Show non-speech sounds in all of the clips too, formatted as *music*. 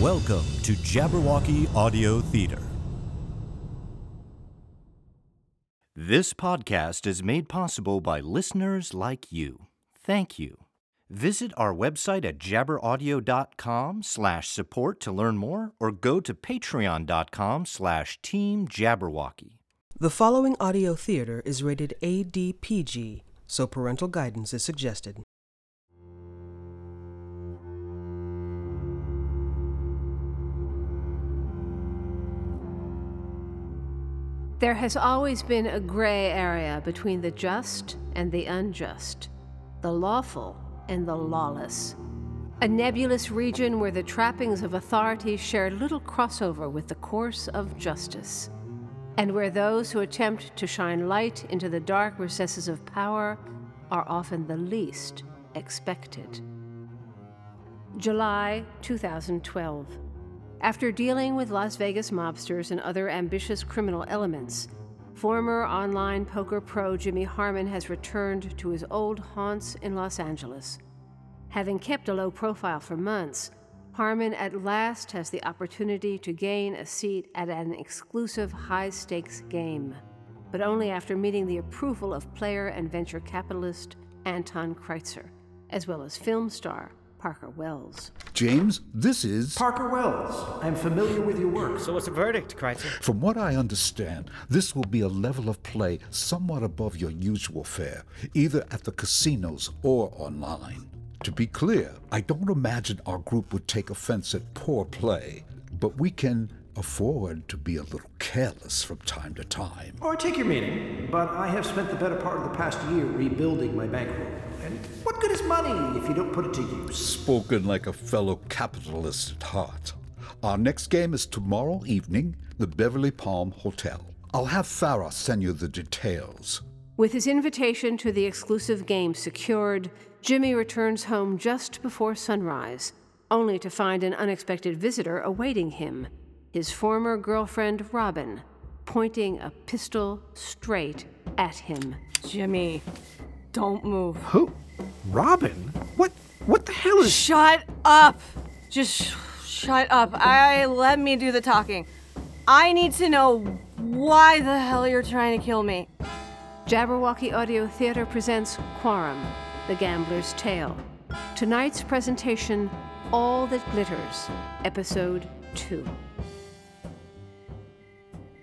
Welcome to Jabberwocky Audio Theater. This podcast is made possible by listeners like you. Thank you. Visit our website at jabberaudio.com slash support to learn more or go to patreon.com slash team jabberwocky. The following audio theater is rated ADPG, so parental guidance is suggested. There has always been a gray area between the just and the unjust, the lawful and the lawless. A nebulous region where the trappings of authority share little crossover with the course of justice, and where those who attempt to shine light into the dark recesses of power are often the least expected. July 2012. After dealing with Las Vegas mobsters and other ambitious criminal elements, former online poker pro Jimmy Harmon has returned to his old haunts in Los Angeles. Having kept a low profile for months, Harmon at last has the opportunity to gain a seat at an exclusive high stakes game, but only after meeting the approval of player and venture capitalist Anton Kreitzer, as well as film star Parker Wells. James, this is. Parker Wells. I'm familiar with your work. So what's the verdict, Kreitzer? From what I understand, this will be a level of play somewhat above your usual fare, either at the casinos or online. To be clear, I don't imagine our group would take offense at poor play, but we can afford to be a little careless from time to time. Oh, I take your meaning, but I have spent the better part of the past year rebuilding my bankroll. And what good is money if you don't put it to use? Spoken like a fellow capitalist at heart. Our next game is tomorrow evening, the Beverly Palm Hotel. I'll have Farah send you the details. With his invitation to the exclusive game secured, Jimmy returns home just before sunrise, only to find an unexpected visitor awaiting him his former girlfriend, Robin, pointing a pistol straight at him. Jimmy, don't move. Who? Robin? What? What the hell is. Shut up! Just sh- shut up. I let me do the talking. I need to know why the hell you're trying to kill me. Jabberwocky Audio Theater presents Quorum, The Gambler's Tale. Tonight's presentation, All That Glitters, Episode 2.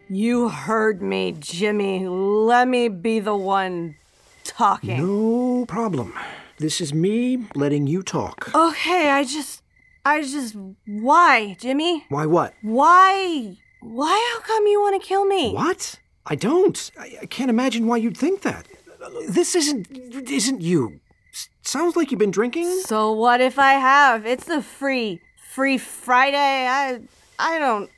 You heard me, Jimmy. Let me be the one talking. No problem. This is me letting you talk. Oh, okay, I just. I just. Why, Jimmy? Why what? Why? Why? How come you want to kill me? What? I don't. I, I can't imagine why you'd think that. This isn't. isn't you. S- sounds like you've been drinking? So what if I have? It's the free, free Friday. I. I don't.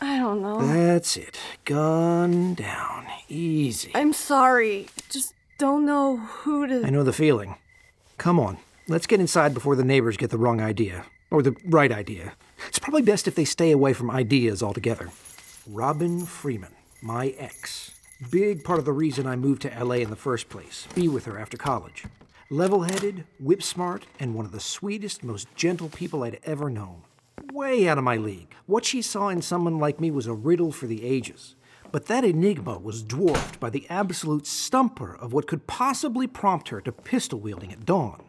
I don't know. That's it. Gun down. Easy. I'm sorry. Just don't know who to. I know the feeling. Come on, let's get inside before the neighbors get the wrong idea. Or the right idea. It's probably best if they stay away from ideas altogether. Robin Freeman, my ex. Big part of the reason I moved to LA in the first place. Be with her after college. Level headed, whip smart, and one of the sweetest, most gentle people I'd ever known. Way out of my league. What she saw in someone like me was a riddle for the ages. But that enigma was dwarfed by the absolute stumper of what could possibly prompt her to pistol wielding at dawn.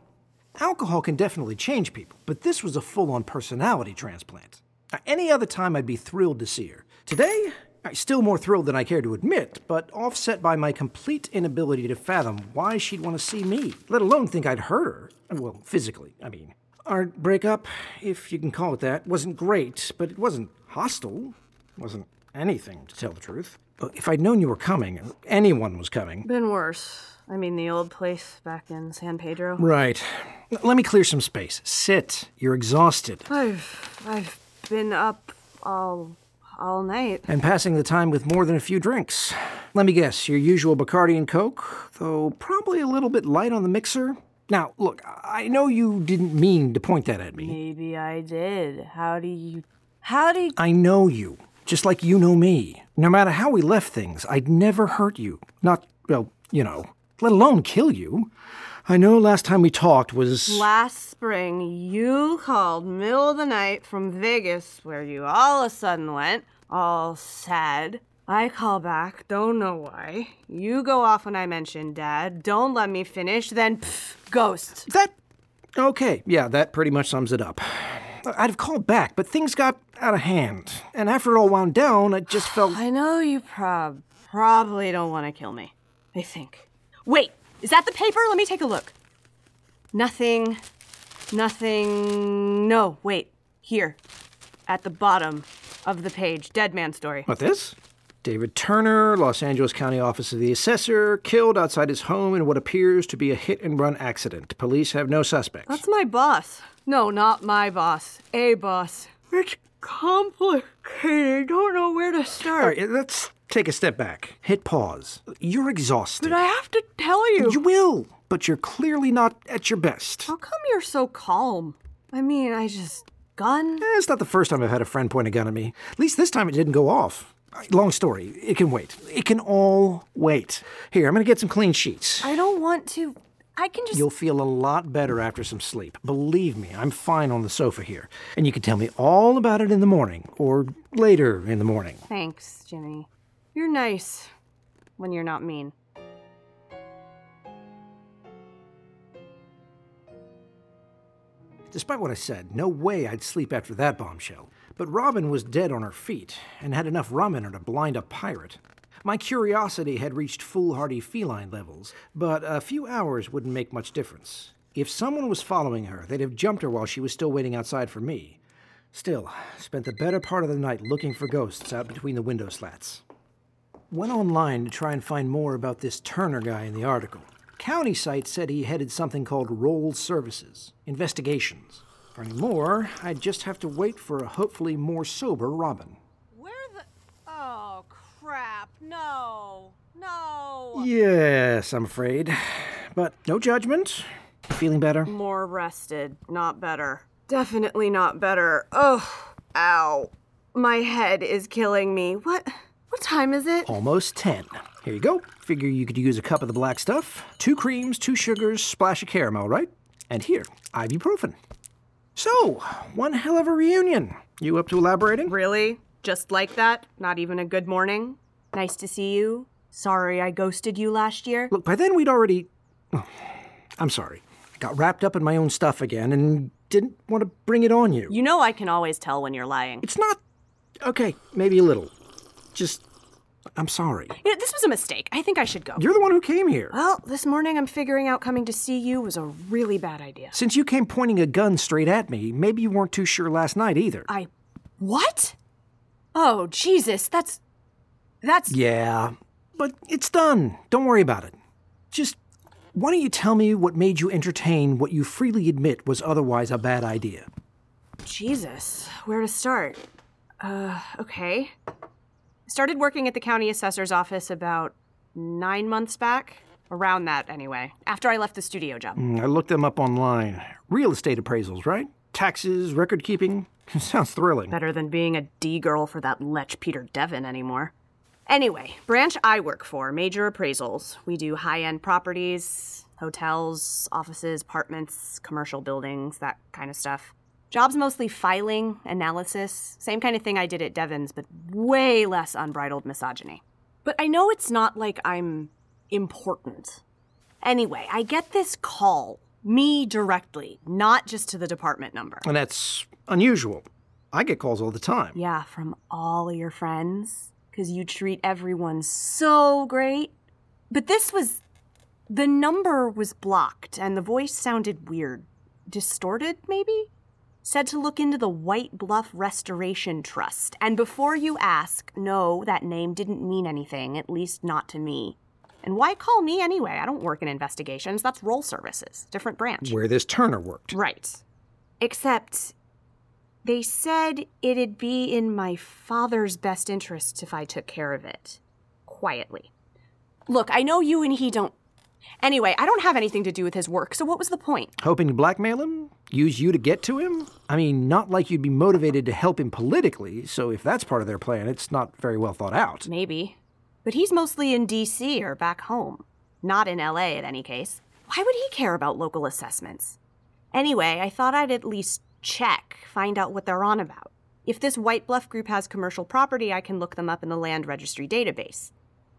Alcohol can definitely change people, but this was a full on personality transplant. Now, Any other time I'd be thrilled to see her. Today, I'm still more thrilled than I care to admit, but offset by my complete inability to fathom why she'd want to see me, let alone think I'd hurt her. Well, physically, I mean. Our breakup, if you can call it that, wasn't great, but it wasn't hostile. Wasn't anything, to tell the truth. If I'd known you were coming, anyone was coming. Been worse. I mean, the old place back in San Pedro. Right. Let me clear some space. Sit. You're exhausted. I've I've been up all all night. And passing the time with more than a few drinks. Let me guess, your usual Bacardi and Coke, though probably a little bit light on the mixer? Now, look, I know you didn't mean to point that at me. Maybe I did. How do you? How do you? I know you, just like you know me. No matter how we left things, I'd never hurt you. Not, well, you know, let alone kill you. I know last time we talked was. Last spring, you called middle of the night from Vegas, where you all of a sudden went, all sad. I call back, don't know why. You go off when I mention Dad, don't let me finish, then pff, ghost. That. Okay, yeah, that pretty much sums it up. I'd have called back, but things got out of hand. And after it all wound down, I just felt. I know you prob probably don't want to kill me. I think. Wait, is that the paper? Let me take a look. Nothing. Nothing. No, wait. Here. At the bottom of the page. Dead man story. What, this? David Turner, Los Angeles County Office of the Assessor, killed outside his home in what appears to be a hit and run accident. Police have no suspects. That's my boss. No, not my boss. A boss. It's complicated. I don't know where to start. All right, let's take a step back. Hit pause. You're exhausted. But I have to tell you. You will, but you're clearly not at your best. How come you're so calm? I mean, I just. Gun? Eh, It's not the first time I've had a friend point a gun at me. At least this time it didn't go off. Long story. It can wait. It can all wait. Here, I'm gonna get some clean sheets. I don't want to. I can just. You'll feel a lot better after some sleep. Believe me, I'm fine on the sofa here. And you can tell me all about it in the morning, or later in the morning. Thanks, Jimmy. You're nice when you're not mean. Despite what I said, no way I'd sleep after that bombshell. But Robin was dead on her feet, and had enough rum in her to blind a pirate. My curiosity had reached foolhardy feline levels, but a few hours wouldn't make much difference. If someone was following her, they'd have jumped her while she was still waiting outside for me. Still, spent the better part of the night looking for ghosts out between the window slats. Went online to try and find more about this Turner guy in the article. County site said he headed something called Roll Services, investigations. For any more, I'd just have to wait for a hopefully more sober Robin. Where the. Crap. No. No. Yes, I'm afraid. But no judgment. Feeling better? More rested. Not better. Definitely not better. Oh, ow. My head is killing me. What? What time is it? Almost 10. Here you go. Figure you could use a cup of the black stuff, two creams, two sugars, splash of caramel, right? And here, ibuprofen. So, one hell of a reunion. You up to elaborating? Really? Just like that? Not even a good morning? Nice to see you. Sorry I ghosted you last year. Look, by then we'd already. oh, I'm sorry. I Got wrapped up in my own stuff again and didn't want to bring it on you. You know I can always tell when you're lying. It's not. Okay, maybe a little. Just. I'm sorry. You know, this was a mistake. I think I should go. You're the one who came here. Well, this morning I'm figuring out coming to see you was a really bad idea. Since you came pointing a gun straight at me, maybe you weren't too sure last night either. I. What? Oh, Jesus, that's. That's. Yeah, but it's done. Don't worry about it. Just. Why don't you tell me what made you entertain what you freely admit was otherwise a bad idea? Jesus, where to start? Uh, okay. I started working at the county assessor's office about nine months back. Around that, anyway. After I left the studio job. Mm, I looked them up online. Real estate appraisals, right? Taxes, record keeping. *laughs* Sounds thrilling. Better than being a D girl for that lech Peter Devon anymore. Anyway, branch I work for, major appraisals. We do high end properties, hotels, offices, apartments, commercial buildings, that kind of stuff. Jobs mostly filing, analysis, same kind of thing I did at Devon's, but way less unbridled misogyny. But I know it's not like I'm important. Anyway, I get this call, me directly, not just to the department number. And that's unusual. I get calls all the time. Yeah, from all your friends, because you treat everyone so great. But this was. The number was blocked, and the voice sounded weird. Distorted, maybe? Said to look into the White Bluff Restoration Trust. And before you ask, no, that name didn't mean anything, at least not to me. And why call me anyway? I don't work in investigations. That's roll services, different branch. Where this Turner worked. Right. Except they said it'd be in my father's best interests if I took care of it. Quietly. Look, I know you and he don't. Anyway, I don't have anything to do with his work, so what was the point? Hoping to blackmail him? Use you to get to him? I mean, not like you'd be motivated to help him politically, so if that's part of their plan, it's not very well thought out. Maybe. But he's mostly in DC or back home. Not in LA, in any case. Why would he care about local assessments? Anyway, I thought I'd at least check, find out what they're on about. If this White Bluff group has commercial property, I can look them up in the land registry database.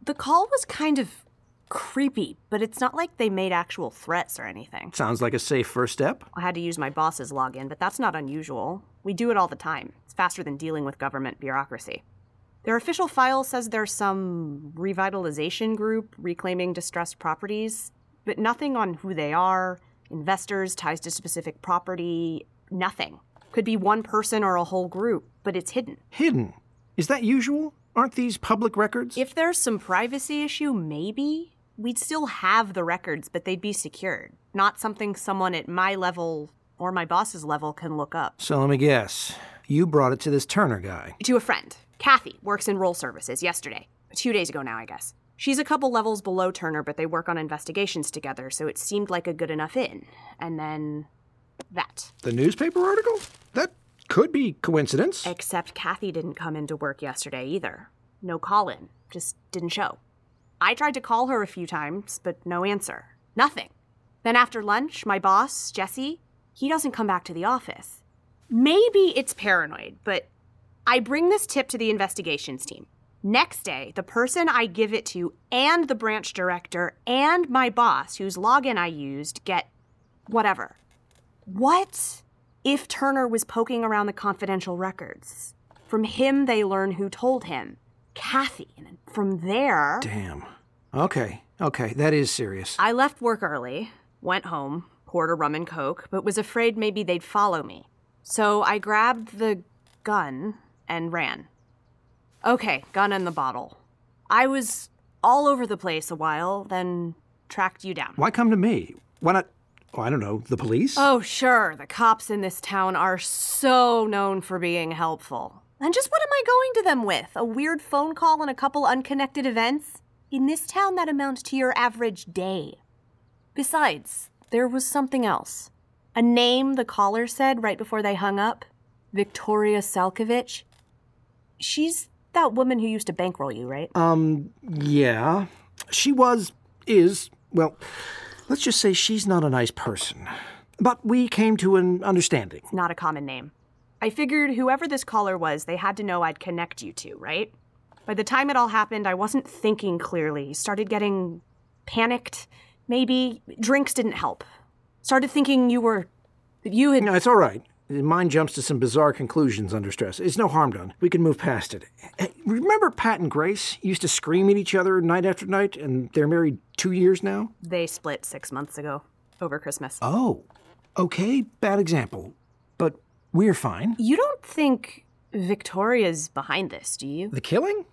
The call was kind of creepy, but it's not like they made actual threats or anything. Sounds like a safe first step. I had to use my boss's login, but that's not unusual. We do it all the time. It's faster than dealing with government bureaucracy. Their official file says there's some revitalization group reclaiming distressed properties, but nothing on who they are, investors, ties to specific property, nothing. Could be one person or a whole group, but it's hidden. Hidden. Is that usual? Aren't these public records? If there's some privacy issue, maybe. We'd still have the records, but they'd be secured. Not something someone at my level or my boss's level can look up. So let me guess. You brought it to this Turner guy. To a friend. Kathy works in roll services yesterday. Two days ago now, I guess. She's a couple levels below Turner, but they work on investigations together, so it seemed like a good enough in. And then that. The newspaper article? That could be coincidence. Except Kathy didn't come into work yesterday either. No call in, just didn't show. I tried to call her a few times, but no answer. Nothing. Then after lunch, my boss, Jesse, he doesn't come back to the office. Maybe it's paranoid, but I bring this tip to the investigations team. Next day, the person I give it to and the branch director and my boss, whose login I used, get whatever. What if Turner was poking around the confidential records? From him, they learn who told him Kathy. And from there, Damn. Okay, okay, that is serious. I left work early, went home, poured a rum and coke, but was afraid maybe they'd follow me. So I grabbed the gun and ran. Okay, gun in the bottle. I was all over the place a while, then tracked you down. Why come to me? Why not, oh, I don't know, the police? Oh, sure, the cops in this town are so known for being helpful. And just what am I going to them with? A weird phone call and a couple unconnected events? In this town, that amounts to your average day. Besides, there was something else. A name the caller said right before they hung up Victoria Salkovich. She's that woman who used to bankroll you, right? Um, yeah. She was, is, well, let's just say she's not a nice person. But we came to an understanding. Not a common name. I figured whoever this caller was, they had to know I'd connect you to, right? By the time it all happened, I wasn't thinking clearly. Started getting panicked. Maybe drinks didn't help. Started thinking you were. that you had. No, it's all right. Mine jumps to some bizarre conclusions under stress. It's no harm done. We can move past it. Remember Pat and Grace used to scream at each other night after night, and they're married two years now? They split six months ago, over Christmas. Oh, okay, bad example. But we're fine. You don't think Victoria's behind this, do you? The killing?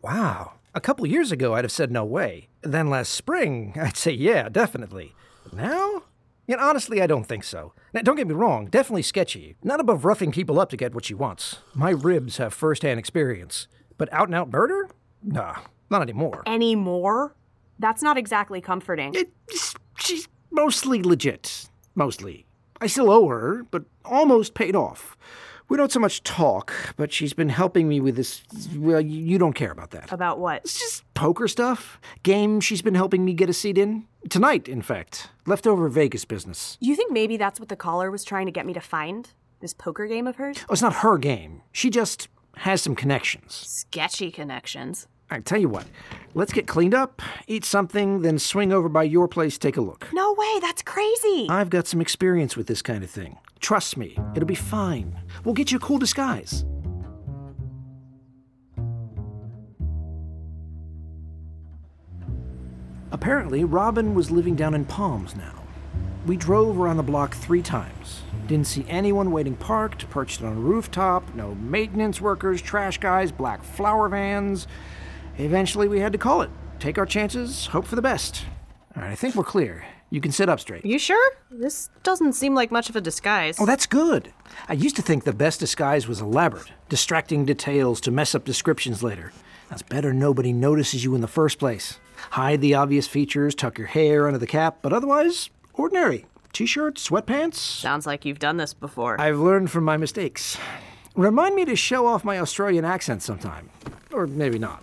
Wow. A couple years ago, I'd have said no way. Then last spring, *laughs* I'd say yeah, definitely. Now? Yet honestly, I don't think so. Now, don't get me wrong, definitely sketchy. Not above roughing people up to get what she wants. My ribs have first hand experience. But out and out murder? Nah, not anymore. Any more? That's not exactly comforting. It's, she's mostly legit. Mostly. I still owe her, but almost paid off. We don't so much talk, but she's been helping me with this. Well, you don't care about that. About what? It's just poker stuff. Game she's been helping me get a seat in. Tonight, in fact. Leftover Vegas business. You think maybe that's what the caller was trying to get me to find? This poker game of hers? Oh, it's not her game. She just has some connections. Sketchy connections. I tell you what, let's get cleaned up, eat something, then swing over by your place, take a look. No way, that's crazy. I've got some experience with this kind of thing. Trust me, it'll be fine. We'll get you a cool disguise. Apparently, Robin was living down in Palms now. We drove around the block three times. Didn't see anyone waiting parked, perched on a rooftop, no maintenance workers, trash guys, black flower vans. Eventually, we had to call it. Take our chances, hope for the best. All right, I think we're clear. You can sit up straight. You sure? This doesn't seem like much of a disguise. Oh, that's good. I used to think the best disguise was elaborate, distracting details to mess up descriptions later. That's better nobody notices you in the first place. Hide the obvious features, tuck your hair under the cap, but otherwise, ordinary. T shirt, sweatpants. Sounds like you've done this before. I've learned from my mistakes. Remind me to show off my Australian accent sometime. Or maybe not.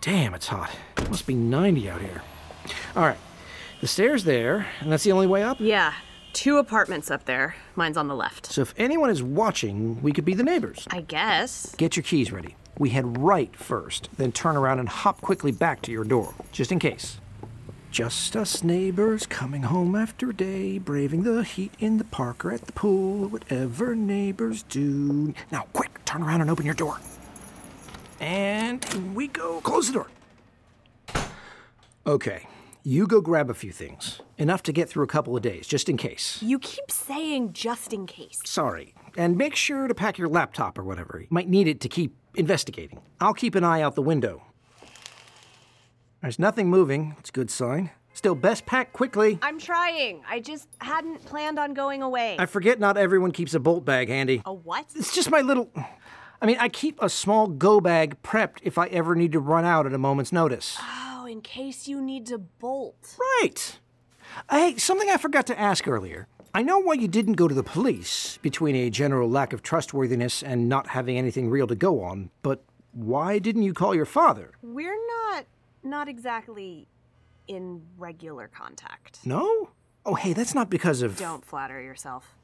Damn, it's hot. It Must be 90 out here. All right, The stairs there, and that's the only way up? Yeah, two apartments up there. Mine's on the left. So if anyone is watching, we could be the neighbors. I guess. Get your keys ready. We head right first, then turn around and hop quickly back to your door, just in case. Just us neighbors coming home after a day, braving the heat in the park or at the pool, whatever neighbors do. Now, quick, turn around and open your door. And we go. Close the door. Okay, you go grab a few things. Enough to get through a couple of days, just in case. You keep saying just in case. Sorry. And make sure to pack your laptop or whatever. You might need it to keep investigating. I'll keep an eye out the window. There's nothing moving. It's a good sign. Still, best pack quickly. I'm trying. I just hadn't planned on going away. I forget not everyone keeps a bolt bag handy. A what? It's just my little. I mean, I keep a small go bag prepped if I ever need to run out at a moment's notice. Oh. Oh, in case you need to bolt. Right. Hey, something I forgot to ask earlier. I know why you didn't go to the police between a general lack of trustworthiness and not having anything real to go on, but why didn't you call your father? We're not not exactly in regular contact. No? Oh, hey, that's not because of. Don't flatter yourself.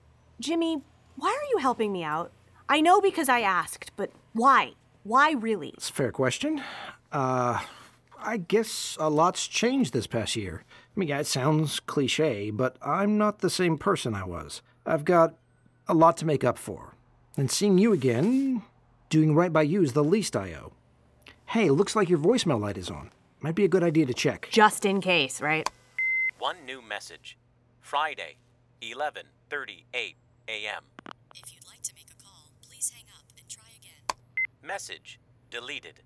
Jimmy, why are you helping me out? I know because I asked, but why? Why really? It's a fair question. Uh, I guess a lot's changed this past year. I mean, yeah, it sounds cliche, but I'm not the same person I was. I've got a lot to make up for. And seeing you again, doing right by you is the least I owe. Hey, looks like your voicemail light is on. Might be a good idea to check. Just in case, right? One new message. Friday, 11:38 a.m. If you'd like to make a call, please hang up and try again. Message deleted.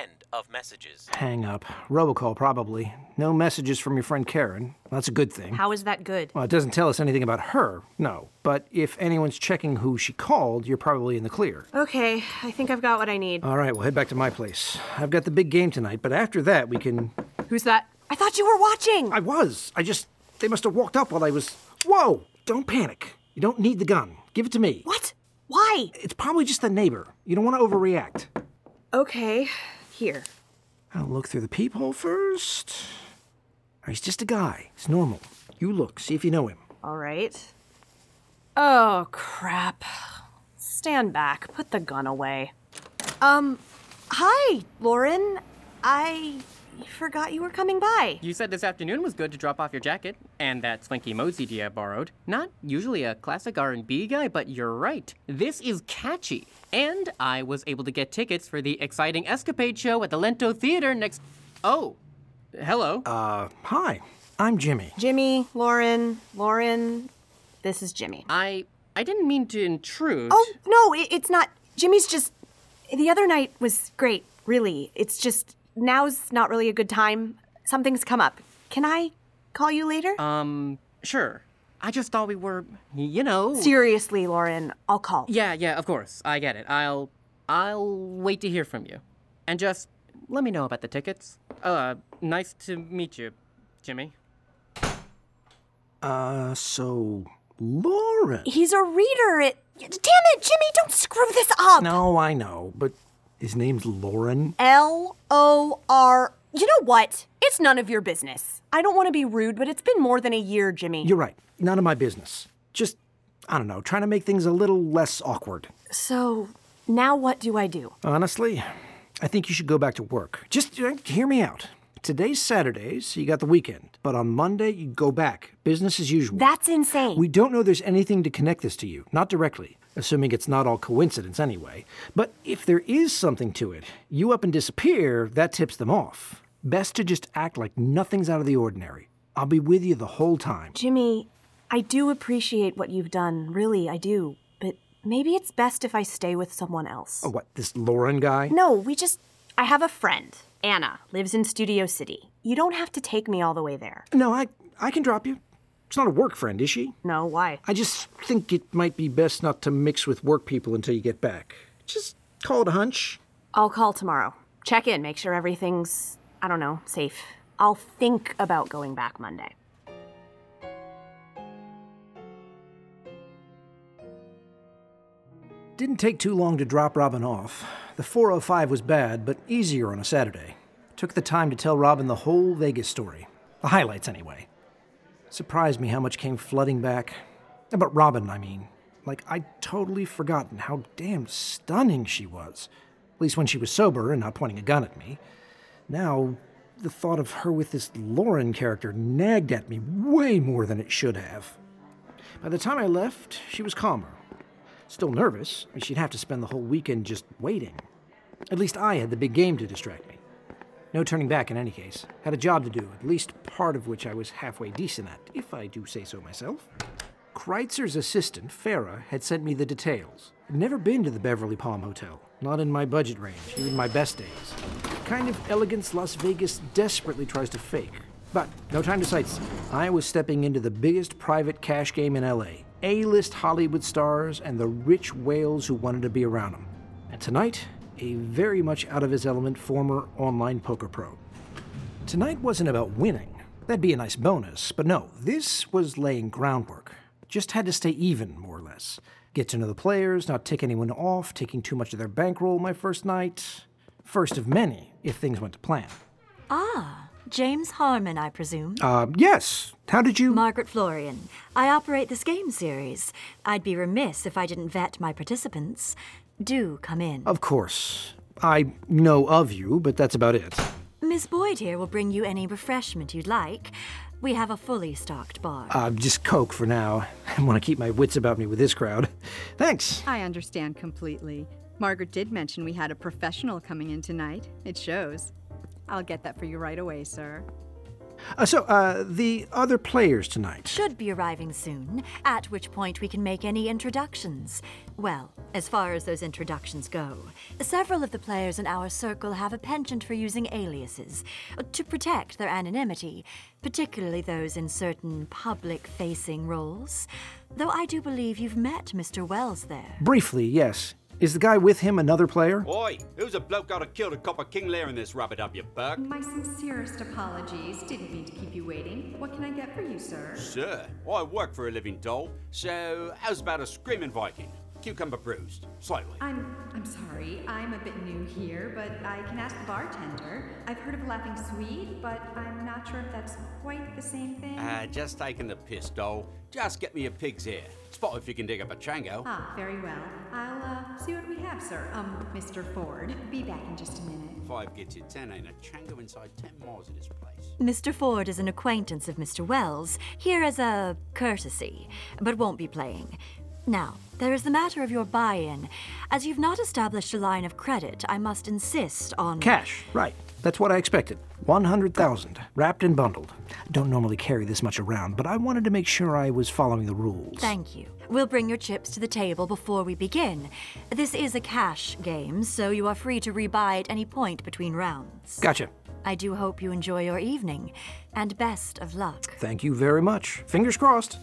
End of messages. Hang up. Robocall, probably. No messages from your friend Karen. That's a good thing. How is that good? Well, it doesn't tell us anything about her, no. But if anyone's checking who she called, you're probably in the clear. Okay, I think I've got what I need. All right, we'll head back to my place. I've got the big game tonight, but after that, we can. Who's that? I thought you were watching. I was. I just. They must have walked up while I was. Whoa! Don't panic. You don't need the gun. Give it to me. What? Why? It's probably just the neighbor. You don't want to overreact. Okay, here. I'll look through the peephole first. He's just a guy. He's normal. You look, see if you know him. All right. Oh, crap. Stand back. Put the gun away. Um, hi, Lauren. I forgot you were coming by. You said this afternoon was good to drop off your jacket and that swanky mosey I borrowed. Not usually a classic R&B guy, but you're right. This is catchy. And I was able to get tickets for the exciting escapade show at the Lento Theater next Oh. Hello. Uh, hi. I'm Jimmy. Jimmy, Lauren, Lauren. This is Jimmy. I I didn't mean to intrude. Oh, no, it, it's not. Jimmy's just. The other night was great, really. It's just. Now's not really a good time. Something's come up. Can I call you later? Um, sure. I just thought we were, you know. Seriously, Lauren, I'll call. Yeah, yeah, of course. I get it. I'll I'll wait to hear from you. And just let me know about the tickets. Uh, nice to meet you, Jimmy. Uh, so. Lauren. He's a reader. It. Damn it, Jimmy, don't screw this up. No, I know, but his name's Lauren. L O R. You know what? It's none of your business. I don't want to be rude, but it's been more than a year, Jimmy. You're right. None of my business. Just, I don't know, trying to make things a little less awkward. So, now what do I do? Honestly, I think you should go back to work. Just uh, hear me out. Today's Saturday, so you got the weekend. But on Monday, you go back. Business as usual. That's insane. We don't know there's anything to connect this to you, not directly, assuming it's not all coincidence anyway. But if there is something to it, you up and disappear, that tips them off. Best to just act like nothing's out of the ordinary. I'll be with you the whole time. Jimmy, I do appreciate what you've done. Really, I do. But maybe it's best if I stay with someone else. Oh, what, this Lauren guy? No, we just. I have a friend. Anna lives in Studio City. You don't have to take me all the way there. No, I, I can drop you. It's not a work friend, is she? No, why? I just think it might be best not to mix with work people until you get back. Just call it a hunch. I'll call tomorrow. Check in, make sure everything's, I don't know, safe. I'll think about going back Monday. Didn't take too long to drop Robin off. The 405 was bad, but easier on a Saturday. Took the time to tell Robin the whole Vegas story. The highlights, anyway. Surprised me how much came flooding back. About Robin, I mean. Like, I'd totally forgotten how damn stunning she was. At least when she was sober and not pointing a gun at me. Now, the thought of her with this Lauren character nagged at me way more than it should have. By the time I left, she was calmer. Still nervous. She'd have to spend the whole weekend just waiting. At least I had the big game to distract me. No turning back in any case. Had a job to do, at least part of which I was halfway decent at, if I do say so myself. Kreitzer's assistant, Farah, had sent me the details. I'd never been to the Beverly Palm Hotel, not in my budget range, even my best days. The kind of elegance Las Vegas desperately tries to fake. But no time to sightsee. I was stepping into the biggest private cash game in LA. A-list Hollywood stars and the rich whales who wanted to be around them. And tonight, a very much out of his element former online poker pro. Tonight wasn't about winning. That'd be a nice bonus, but no, this was laying groundwork. Just had to stay even, more or less. Get to know the players, not tick anyone off, taking too much of their bankroll my first night. First of many, if things went to plan. Ah, James Harmon, I presume. Uh, yes. How did you. Margaret Florian. I operate this game series. I'd be remiss if I didn't vet my participants. Do come in. Of course. I know of you, but that's about it. Miss Boyd here will bring you any refreshment you'd like. We have a fully stocked bar. Uh, just Coke for now. *laughs* I want to keep my wits about me with this crowd. *laughs* Thanks. I understand completely. Margaret did mention we had a professional coming in tonight. It shows. I'll get that for you right away, sir. Uh, so, uh, the other players tonight. Should be arriving soon, at which point we can make any introductions. Well, as far as those introductions go, several of the players in our circle have a penchant for using aliases uh, to protect their anonymity, particularly those in certain public facing roles. Though I do believe you've met Mr. Wells there. Briefly, yes. Is the guy with him another player? Oi, who's a bloke got to kill to cop a King Lear in this rub it up, you buck? My sincerest apologies. Didn't mean to keep you waiting. What can I get for you, sir? Sir, I work for a living doll, so how's about a screaming Viking? Cucumber bruised, slightly. I'm I'm sorry. I'm a bit new here, but I can ask the bartender. I've heard of Laughing Swede, but I'm not sure if that's quite the same thing. Ah, just taking the piss, doll. Just get me a pig's ear. Spot if you can dig up a chango. Ah, very well. I'll uh, see what we have, sir. Um, Mr. Ford. Be back in just a minute. Five gets you ten, ain't a chango inside ten miles of this place. Mr. Ford is an acquaintance of Mr. Wells, here as a courtesy, but won't be playing. Now, there is the matter of your buy in. As you've not established a line of credit, I must insist on. Cash, right. That's what I expected. 100,000, wrapped and bundled. Don't normally carry this much around, but I wanted to make sure I was following the rules. Thank you. We'll bring your chips to the table before we begin. This is a cash game, so you are free to rebuy at any point between rounds. Gotcha. I do hope you enjoy your evening, and best of luck. Thank you very much. Fingers crossed.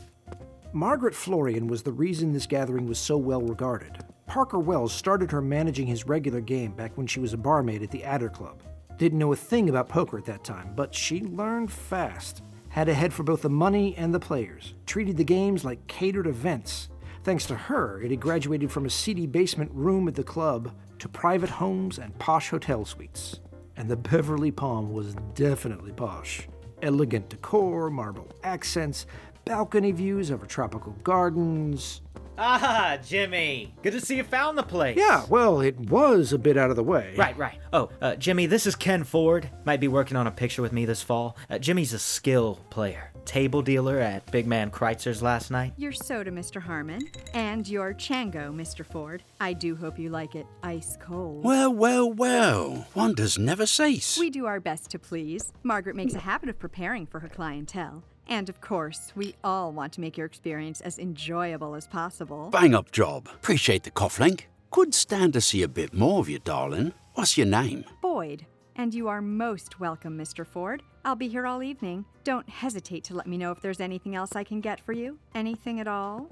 Margaret Florian was the reason this gathering was so well regarded. Parker Wells started her managing his regular game back when she was a barmaid at the Adder Club. Didn't know a thing about poker at that time, but she learned fast. Had a head for both the money and the players. Treated the games like catered events. Thanks to her, it had graduated from a seedy basement room at the club to private homes and posh hotel suites. And the Beverly Palm was definitely posh. Elegant decor, marble accents, balcony views over tropical gardens. Ah, Jimmy. Good to see you found the place. Yeah, well, it was a bit out of the way. Right, right. Oh, uh, Jimmy, this is Ken Ford. Might be working on a picture with me this fall. Uh, Jimmy's a skill player. Table dealer at Big Man Kreitzer's last night. Your soda, Mr. Harmon, and your Chango, Mr. Ford. I do hope you like it ice cold. Well, well, well. Wonders never cease. We do our best to please. Margaret makes a habit of preparing for her clientele. And of course, we all want to make your experience as enjoyable as possible. Bang up job. Appreciate the cufflink. Could stand to see a bit more of you, darling. What's your name? Boyd. And you are most welcome, Mr. Ford. I'll be here all evening. Don't hesitate to let me know if there's anything else I can get for you. Anything at all?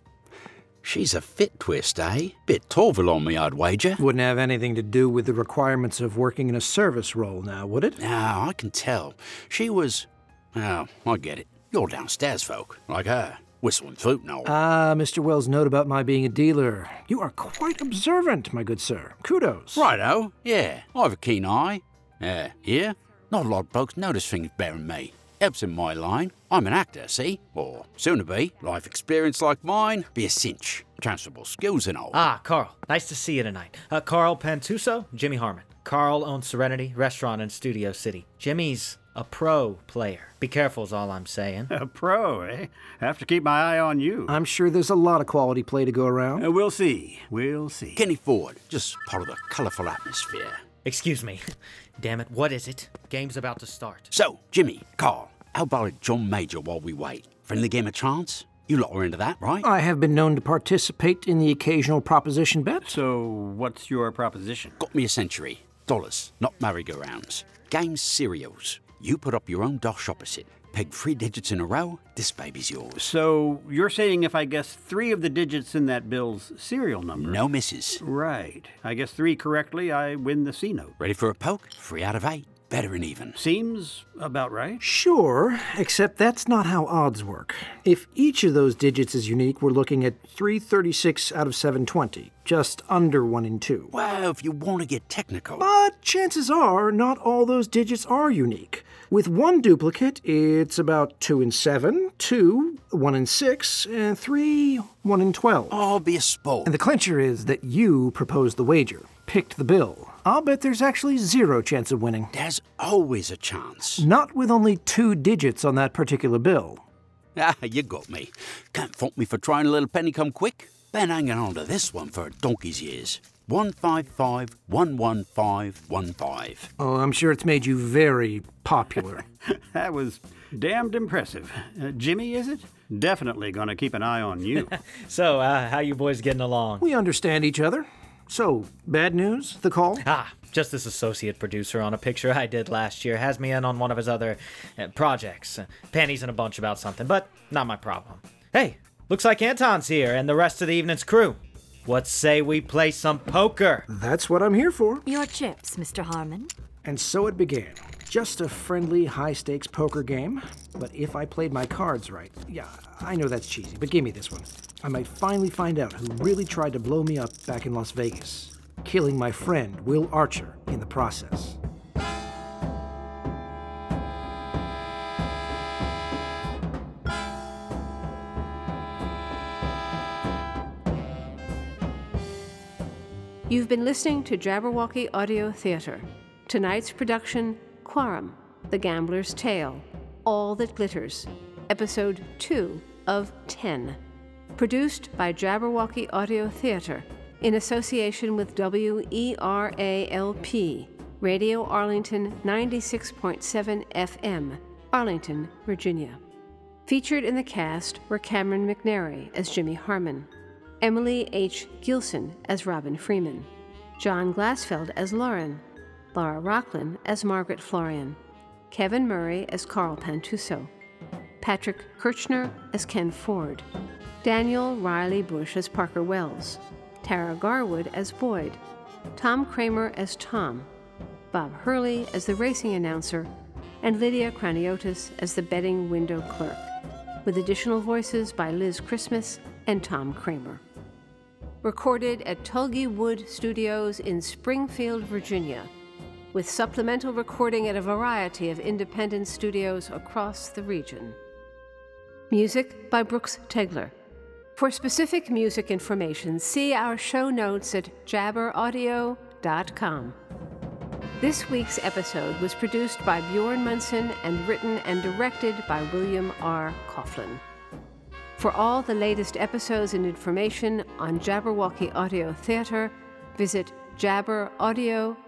She's a fit twist, eh? Bit Torval on me, I'd wager. Wouldn't have anything to do with the requirements of working in a service role now, would it? Now, I can tell. She was. Oh, I get it. You're downstairs folk, like her. Whistling flute and all. Ah, Mr. Wells' note about my being a dealer. You are quite observant, my good sir. Kudos. Righto, yeah. I've a keen eye. Yeah, yeah? Not a lot of blokes notice things better than me. Helps in my line. I'm an actor, see? Or soon to be. Life experience like mine, be a cinch. Transferable skills and all. Ah, Carl. Nice to see you tonight. Uh, Carl Pantuso, Jimmy Harmon. Carl owns Serenity Restaurant in Studio City. Jimmy's a pro player. Be careful, is all I'm saying. *laughs* A pro, eh? Have to keep my eye on you. I'm sure there's a lot of quality play to go around. Uh, we'll see. We'll see. Kenny Ford, just part of the colourful atmosphere. Excuse me. *laughs* Damn it, what is it? Game's about to start. So, Jimmy, Carl, how about a John Major while we wait? Friendly game of chance? You lot are into that, right? I have been known to participate in the occasional proposition bet. So, what's your proposition? Got me a century. Dollars, not merry-go-rounds. Game cereals. You put up your own dosh opposite. Peg three digits in a row, this baby's yours. So, you're saying if I guess three of the digits in that bill's serial number? No misses. Right. I guess three correctly, I win the C note. Ready for a poke? Three out of eight. Better and even. Seems about right. Sure, except that's not how odds work. If each of those digits is unique, we're looking at 336 out of 720, just under 1 in 2. Well, if you want to get technical. But chances are not all those digits are unique. With one duplicate, it's about 2 in 7, 2, 1 in 6, and 3, 1 in 12. Oh, be a sport. And the clincher is that you proposed the wager, picked the bill. I'll bet there's actually zero chance of winning. There's always a chance. Not with only two digits on that particular bill. Ah, you got me. Can't fault me for trying a little penny come quick. Been hanging on to this one for a donkey's years. 155 11515. Oh, I'm sure it's made you very popular. *laughs* that was damned impressive. Uh, Jimmy, is it? Definitely gonna keep an eye on you. *laughs* so, uh, how you boys getting along? We understand each other. So, bad news? The call? Ah, just this associate producer on a picture I did last year has me in on one of his other uh, projects. Uh, panties in a bunch about something, but not my problem. Hey, looks like Anton's here and the rest of the evening's crew. What say we play some poker? That's what I'm here for. Your chips, Mr. Harmon. And so it began. Just a friendly, high stakes poker game. But if I played my cards right, yeah, I know that's cheesy, but give me this one. I might finally find out who really tried to blow me up back in Las Vegas, killing my friend, Will Archer, in the process. You've been listening to Jabberwocky Audio Theater. Tonight's production Quorum, The Gambler's Tale, All That Glitters, Episode 2 of 10. Produced by Jabberwocky Audio Theater in association with WERALP, Radio Arlington 96.7 FM, Arlington, Virginia. Featured in the cast were Cameron McNary as Jimmy Harmon, Emily H. Gilson as Robin Freeman, John Glassfeld as Lauren, Laura Rocklin as Margaret Florian, Kevin Murray as Carl Pantuso, Patrick Kirchner as Ken Ford, Daniel Riley Bush as Parker Wells, Tara Garwood as Boyd, Tom Kramer as Tom, Bob Hurley as the racing announcer, and Lydia Craniotis as the betting window clerk, with additional voices by Liz Christmas and Tom Kramer. Recorded at Tulgey Wood Studios in Springfield, Virginia, with supplemental recording at a variety of independent studios across the region. Music by Brooks Tegler. For specific music information, see our show notes at jabberaudio.com. This week's episode was produced by Bjorn Munson and written and directed by William R. Coughlin. For all the latest episodes and information on Jabberwocky Audio Theater, visit jabberaudio.com.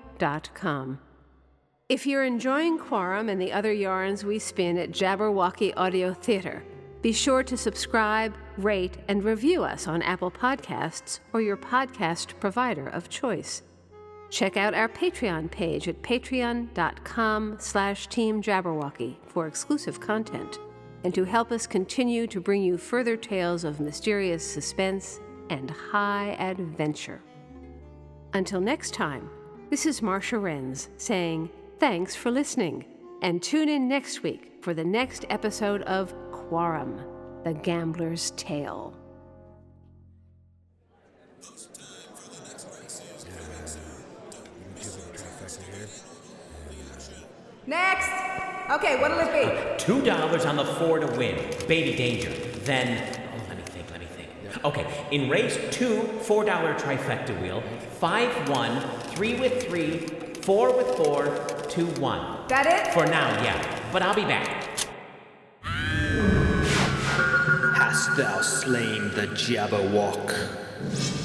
If you're enjoying Quorum and the other yarns we spin at Jabberwocky Audio Theater, be sure to subscribe, rate, and review us on Apple Podcasts or your podcast provider of choice. Check out our Patreon page at patreon.com slash teamjabberwocky for exclusive content and to help us continue to bring you further tales of mysterious suspense and high adventure. Until next time, this is Marcia Renz saying thanks for listening, and tune in next week for the next episode of Quorum, The Gambler's Tale. Next! Okay, what'll it be? Two dollars on the four to win. Baby danger. Then, oh, let me think, let me think. Okay, in race two, four dollar trifecta wheel. Five one, three with three, four with four, two one. That it? For now, yeah. But I'll be back. Hast thou slain the Jabberwock?